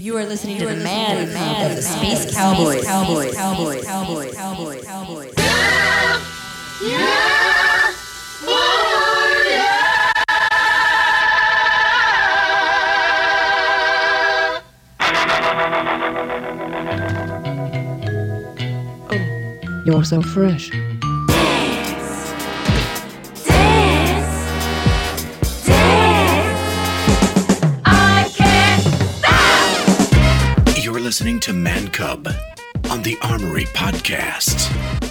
You are listening to the man of the Space Cowboys. Cowboys. Cowboys. Cowboys. Cowboys. Cowboys. Yeah! Oh, yeah! You're so fresh. listening to Mancub on the Armory Podcast.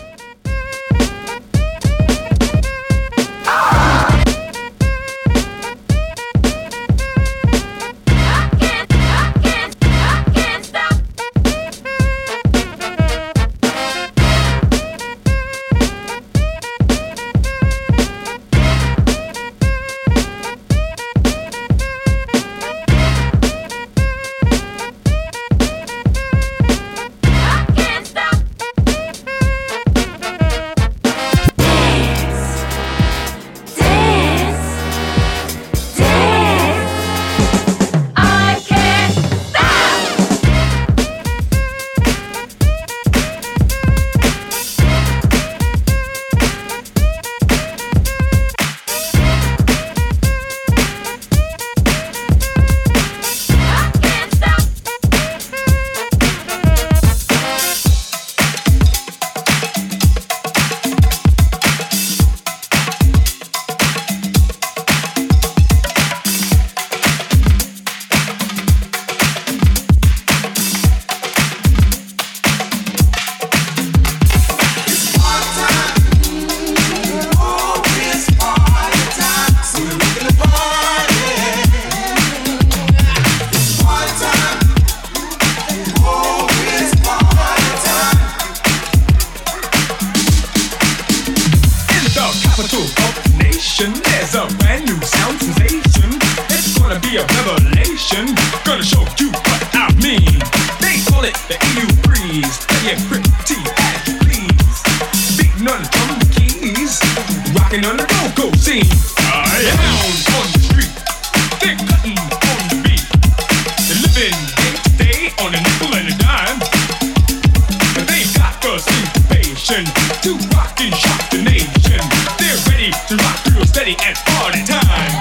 and shock the nation. They're ready to rock through a steady and party time.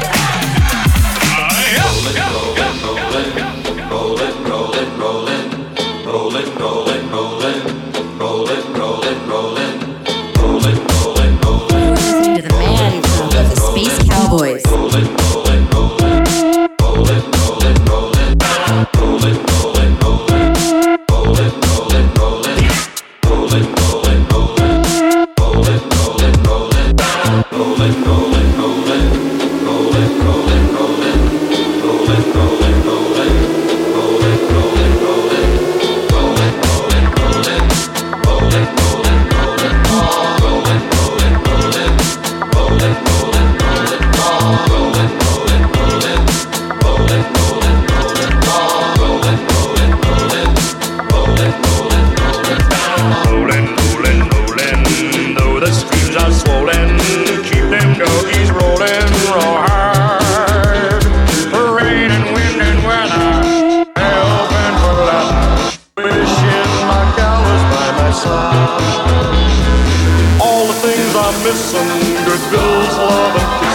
misunderstood Bill's love and.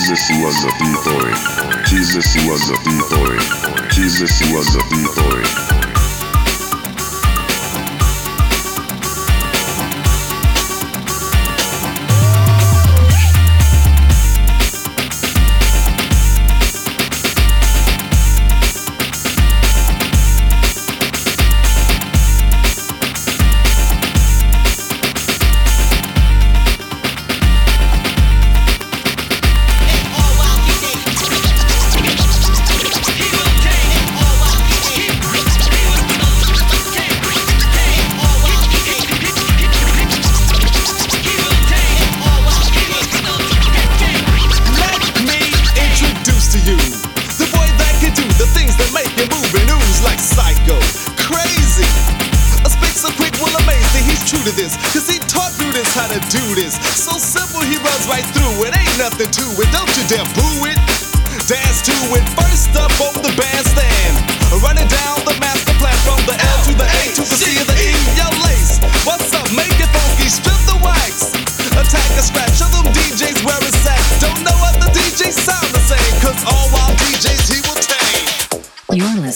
Jesus was a b-boy. Jesus was a b-boy. Jesus was a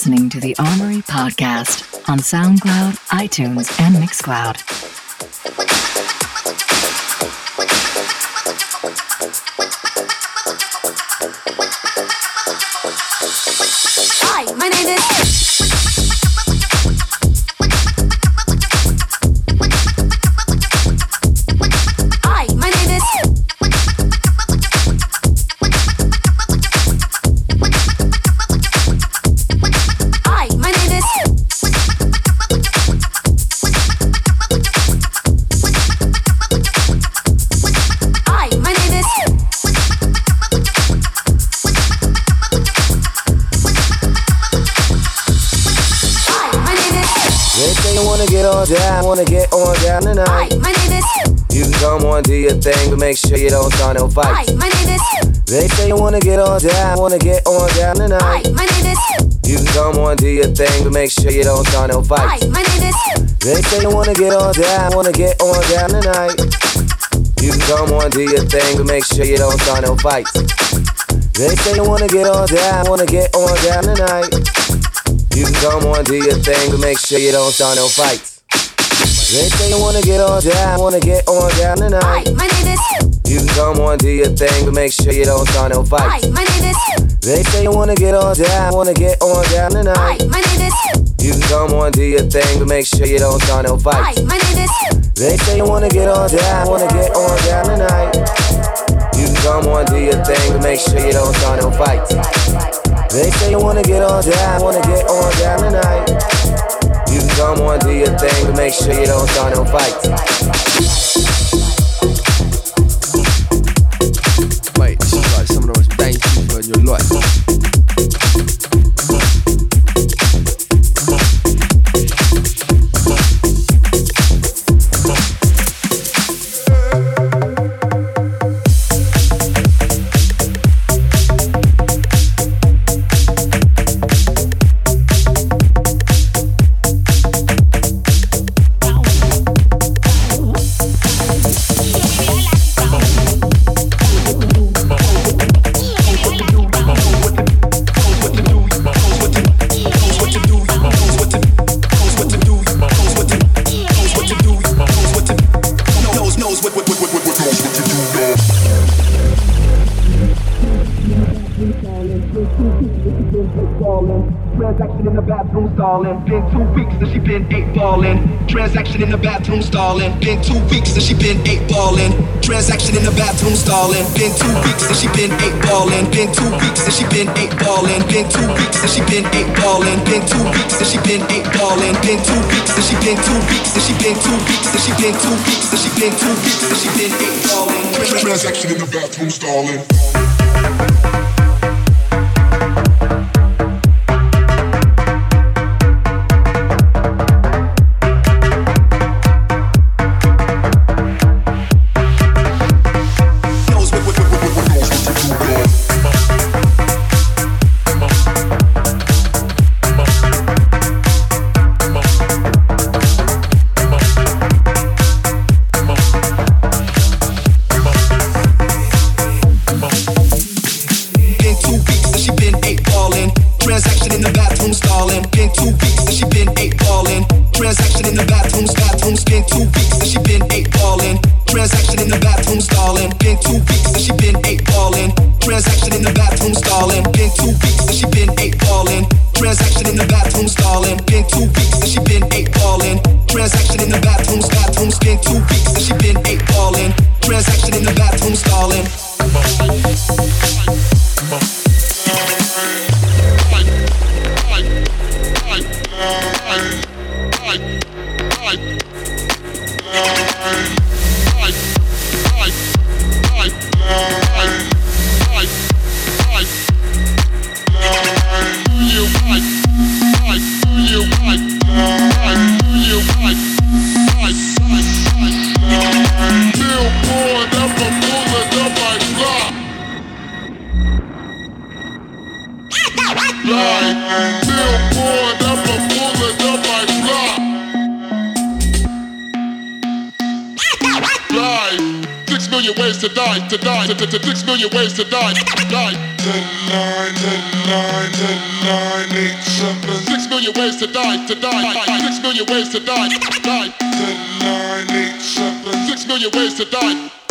listening to the Armory Podcast on SoundCloud, iTunes, and Mixcloud. Thing, but make sure you don't start no fights. Hi, my name is. They say you wanna get on down, wanna get on down tonight. Hi, my name is. You can come on, do your thing, but make sure you don't start no fights. Hi, my name is. They say you wanna get on down, wanna get on down tonight. You can come on, do your thing, but make sure you don't start no fights. They say you wanna get on down, wanna get on down tonight. You can come on, do your thing, but make sure you don't start no fights. They say you wanna get on down, wanna get on down tonight. Hi, my name is. You can come on, do your thing, but make sure you don't start no fights. Hi, my name is. They say you wanna get on down, wanna get on down tonight. Hi, my name is. You can come on, do your thing, but make sure you don't start no fights. Hi, my name is. They say you wanna get on down, wanna get on down tonight. You can come on, do your thing, but make sure you don't start no fights. They say you wanna get on down, wanna get on down tonight. You can come on, do your thing, but make sure you don't start no fights. This is like some of the most dangerous in your life. Transaction in the bathroom stalling. Been two weeks since she been eight balling. Transaction in the bathroom stalling. Been two weeks since she been eight balling. Transaction in the bathroom stalling. Been two weeks since she been eight balling. Been two weeks since she been eight balling. Been two weeks since she been eight balling. Been two weeks since she been eight balling. Been two weeks since she been two weeks since she been two weeks since she been two weeks since she been two weeks since she been eight balling. Transaction in the bathroom stalling. Balling. Transaction in the bathrooms, bathrooms. Been two weeks since she been eight balling. Transaction in the bathroom stalling. Been two weeks since she been eight balling. Transaction in the bathroom stalling. Been two weeks since she been eight balling. Transaction in the bathroom stalling. Been two weeks since she been eight balling. Transaction in the bathrooms, to die, die. Ten, nine, ten, nine, ten, nine, eight, seven. Six million ways to die, to die, six million ways to die, die. Ten, nine, eight, seven. Six million ways to die.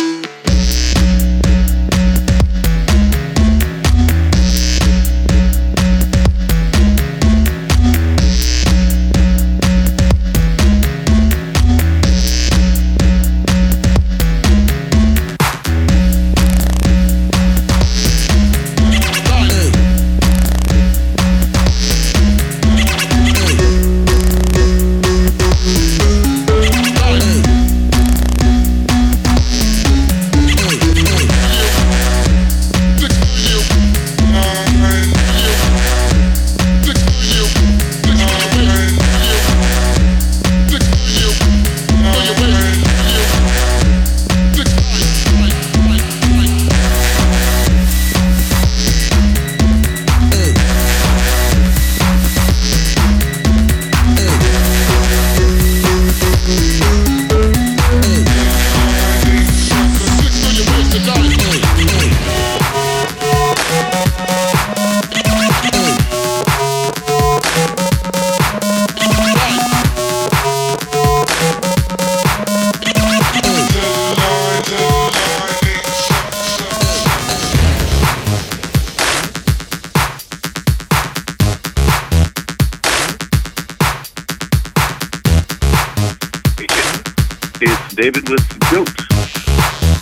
David with Goat.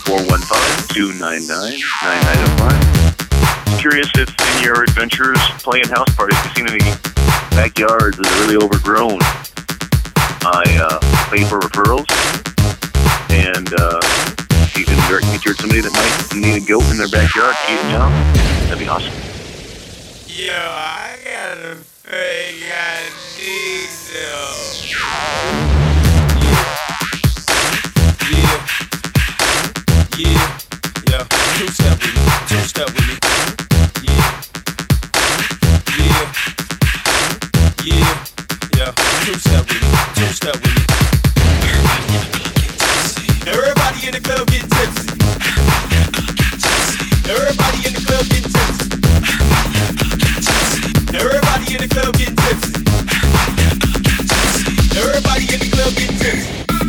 415-299-9905. Curious if in your adventures playing house parties you've seen any backyards that are really overgrown. I uh, pay for referrals, and uh, you can direct me towards somebody that might need a goat in their backyard, keep it down. That'd be awesome. Yo, I got a fake ID Everybody in the club get tipsy. Everybody in the club get tipsy.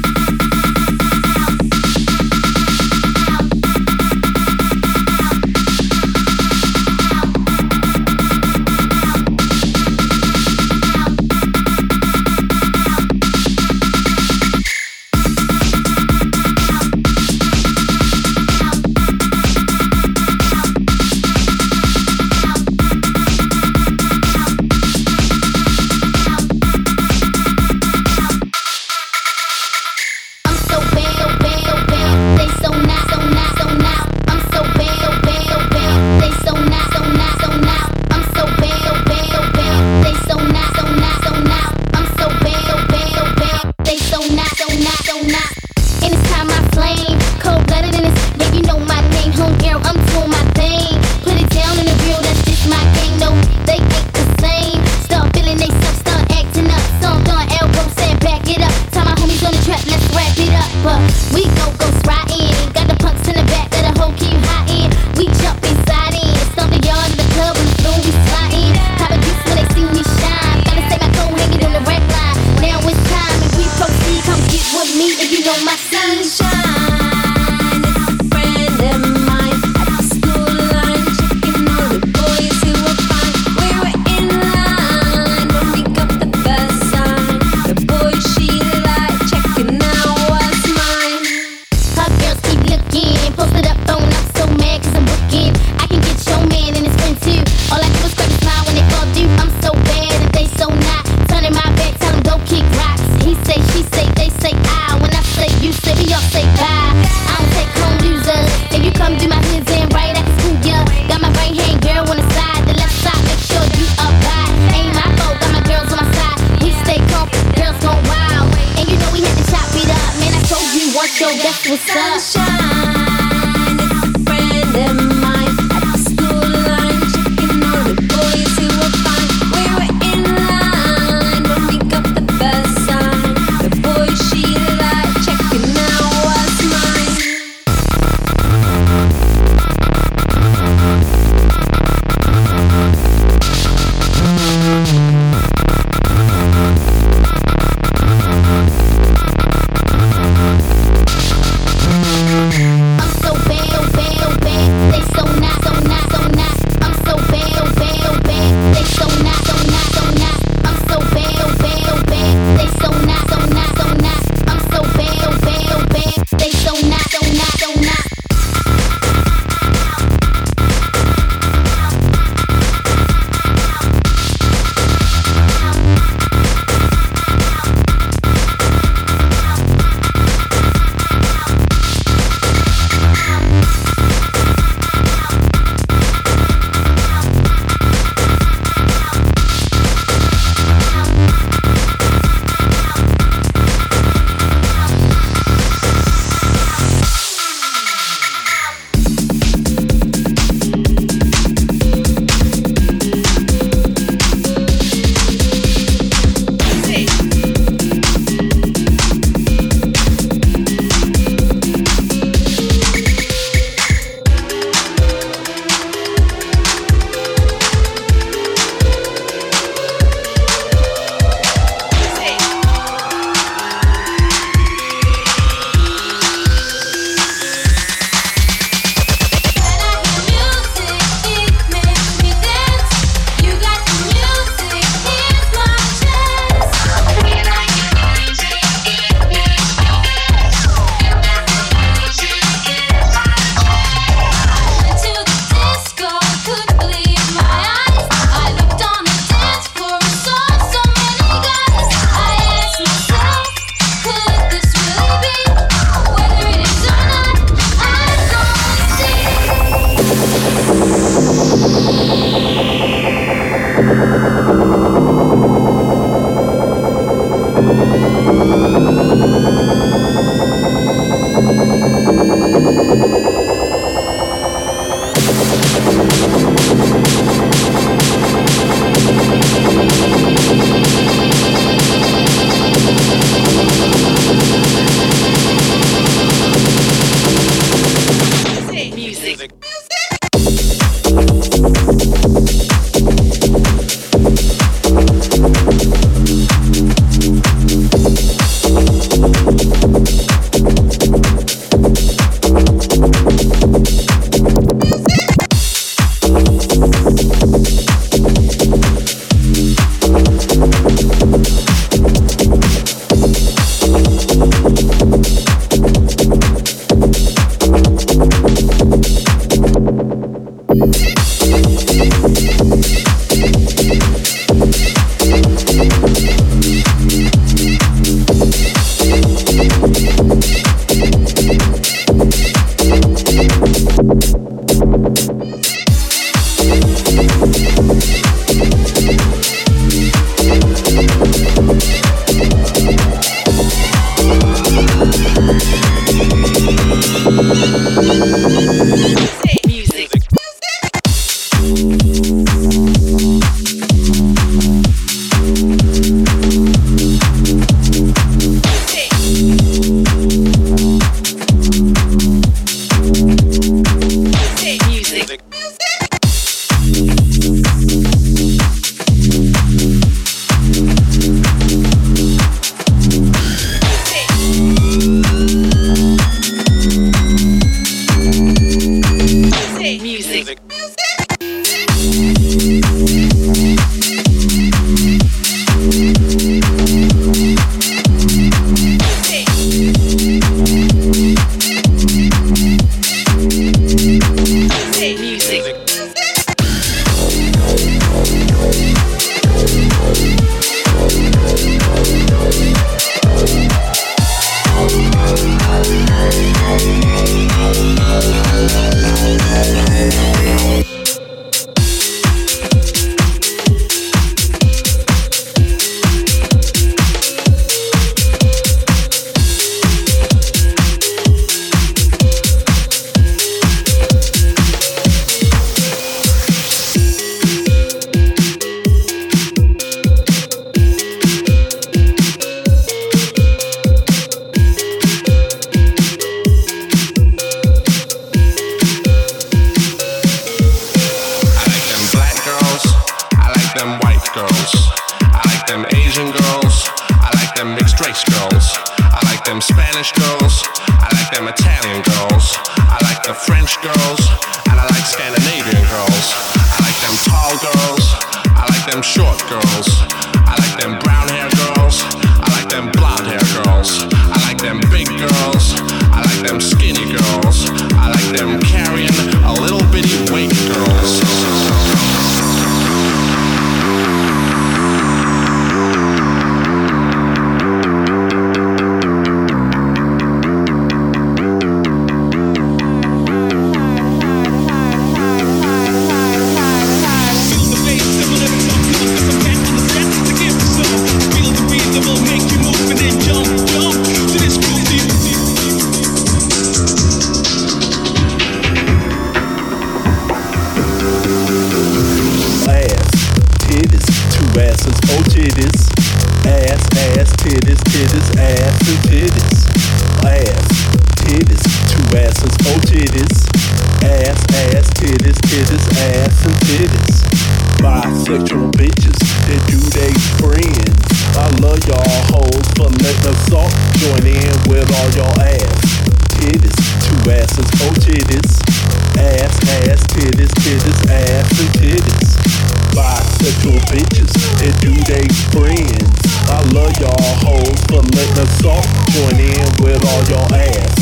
For letting join in with all y'all ass.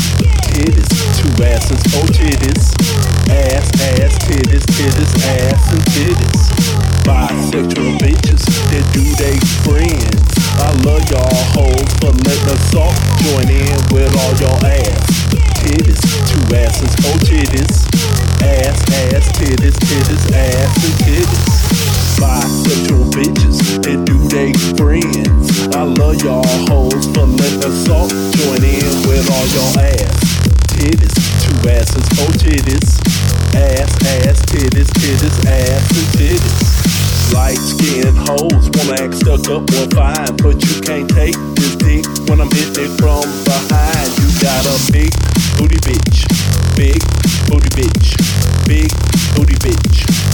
Titties, two asses, oh titties. Ass, ass, titties, titties, ass and titties. Bisexual bitches that do they friends. I love y'all hoes for letting us all join in with all y'all ass. Titties, two asses, oh titties. Ass, ass, titties, titties, ass and titties bisexual bitches and do they friends. I love y'all hoes for letting us all join in with all y'all ass. Titties, two asses, oh titties. Ass, ass, titties, titties, ass and titties. Light skinned hoes wanna act stuck up or fine, but you can't take this dick when I'm hitting it from behind. You got a big booty bitch, big booty bitch, big booty bitch,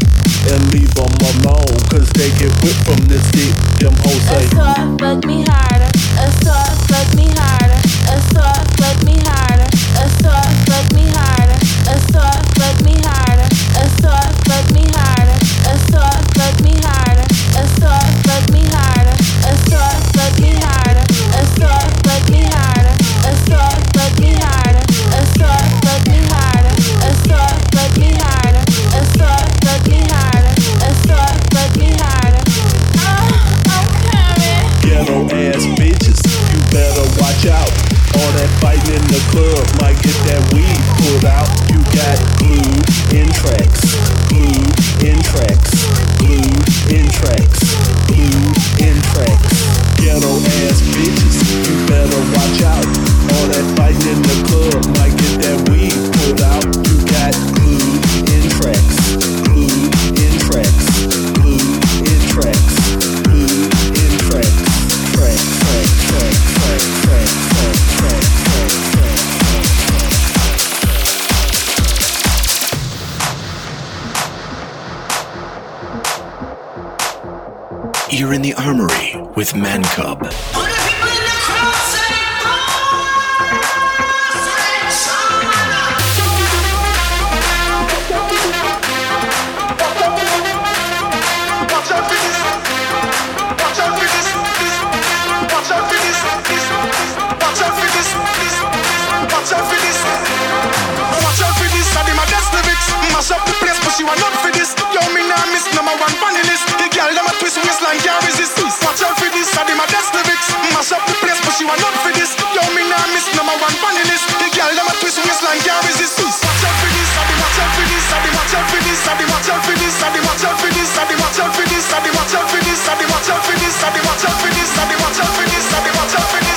and leave them alone, cause they get whipped from this dick. Them hoes say, fuck me harder. Assault, fuck me harder. Assault, fuck me harder. Assault, fuck me harder. Assault, fuck me harder. Assault, fuck me harder. Assault, fuck me harder. Club might get that weed You're in the armory with Mancub. But she for this. Yo, me nah miss number one list. The girl them a twist waistline, can't resist. Watch out for this, I watch out for this, I watch out for this, I watch out for this, I watch out for this, I watch out for this, I watch out for this, I watch out for this, I watch out for this, I watch out for this, I watch out for this,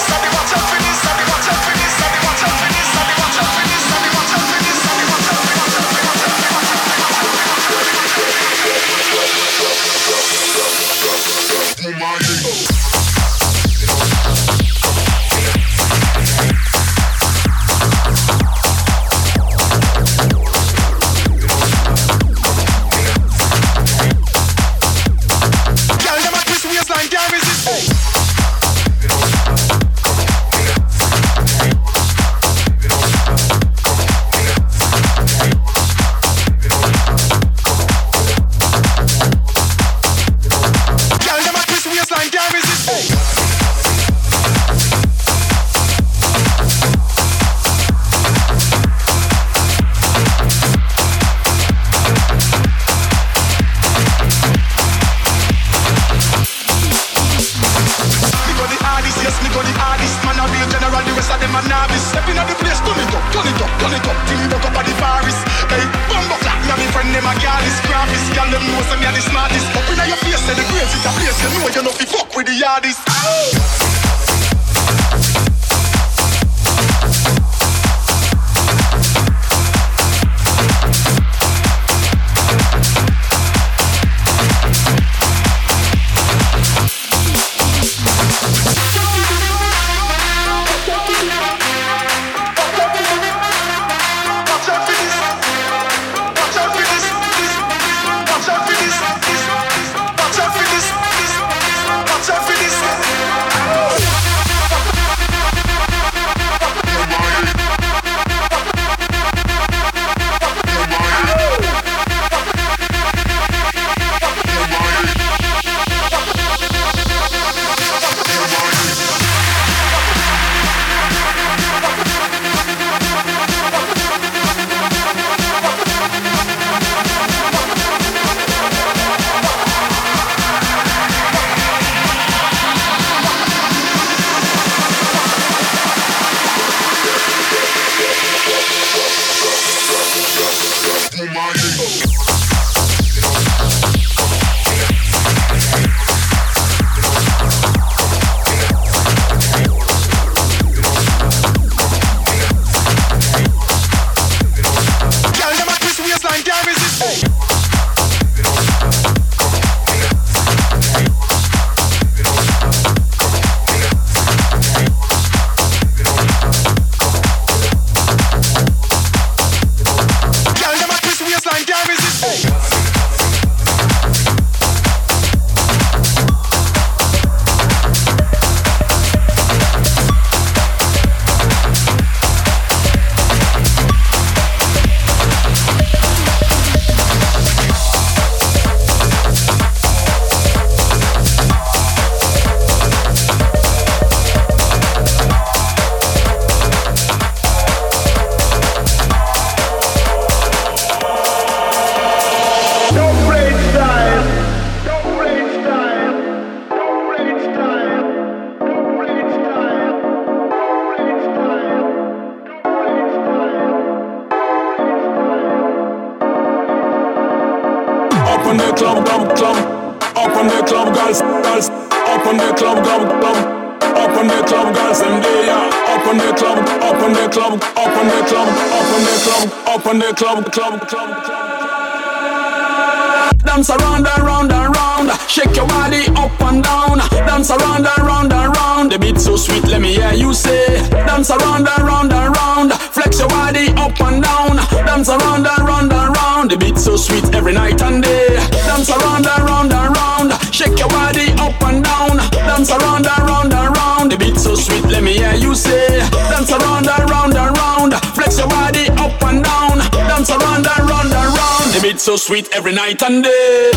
beat so sweet every night and day.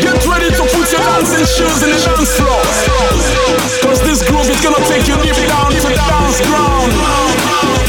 Get ready to put your dancing shoes in the dance floor. Cause this groove is gonna take you deep down to the dance ground.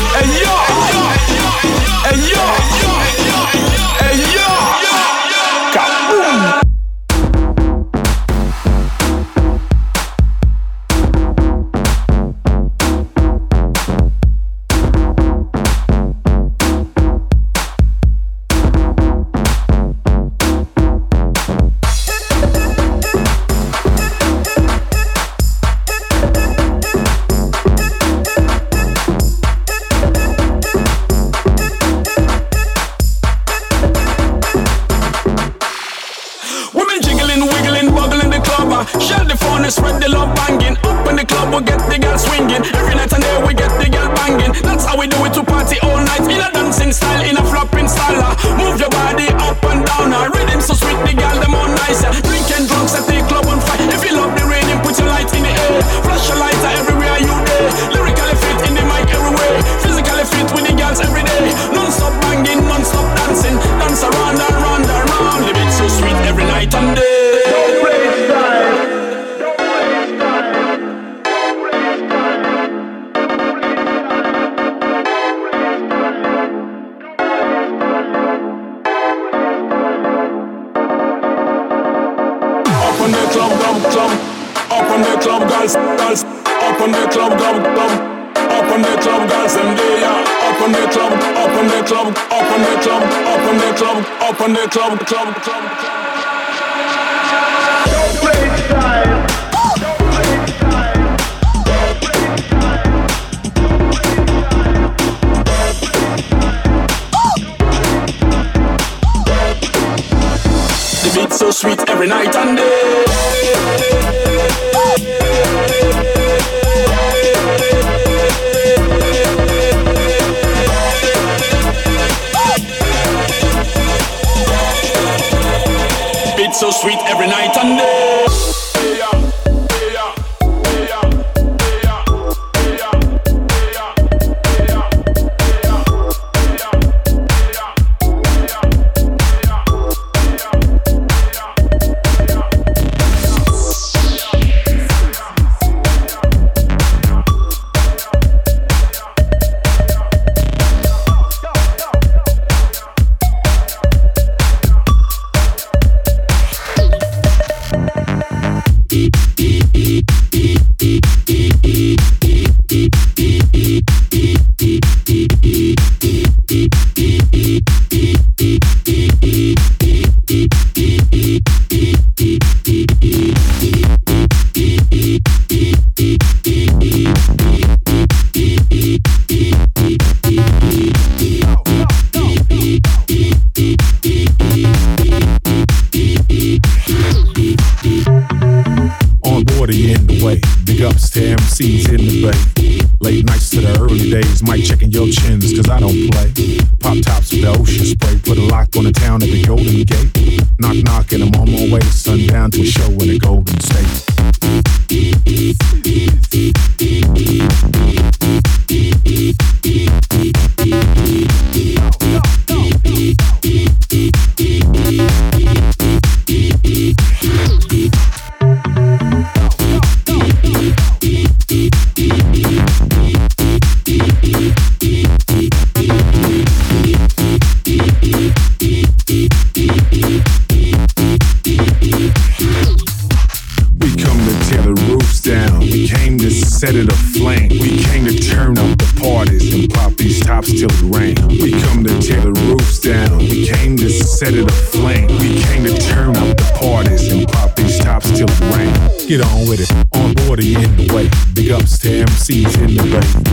with it. On board, he in the way. Big ups to MCs in the way.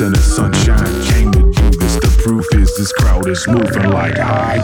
And the sunshine came to do this. The proof is this crowd is moving like high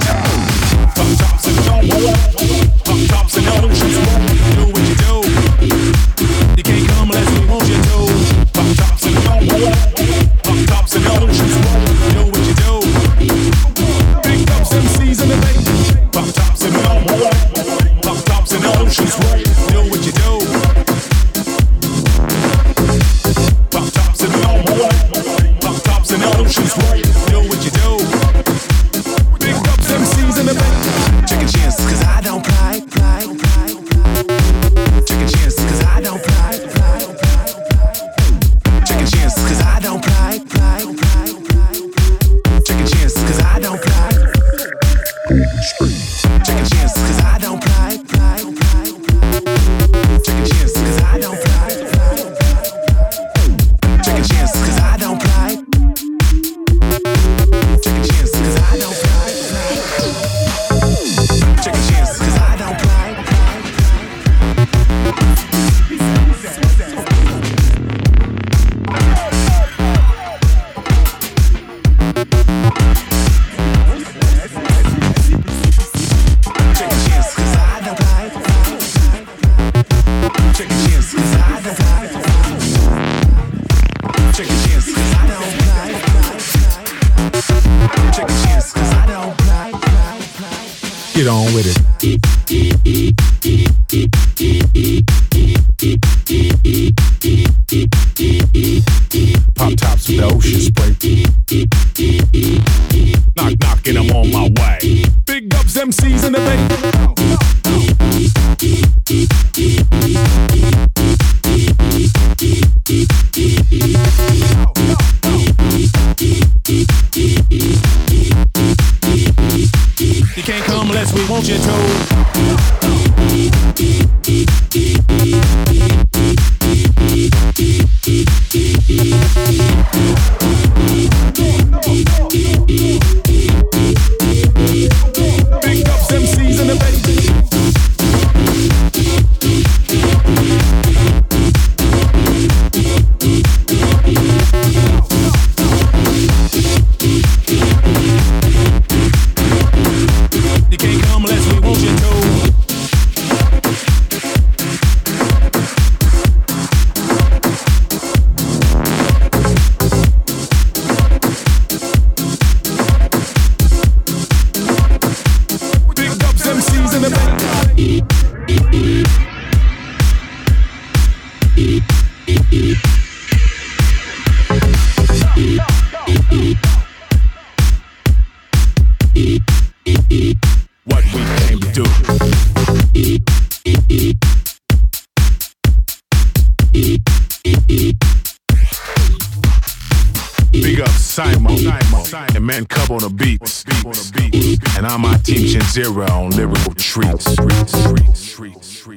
zero on lyrical treats.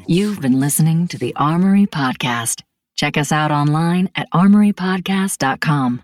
You've been listening to the Armory Podcast. Check us out online at armorypodcast.com.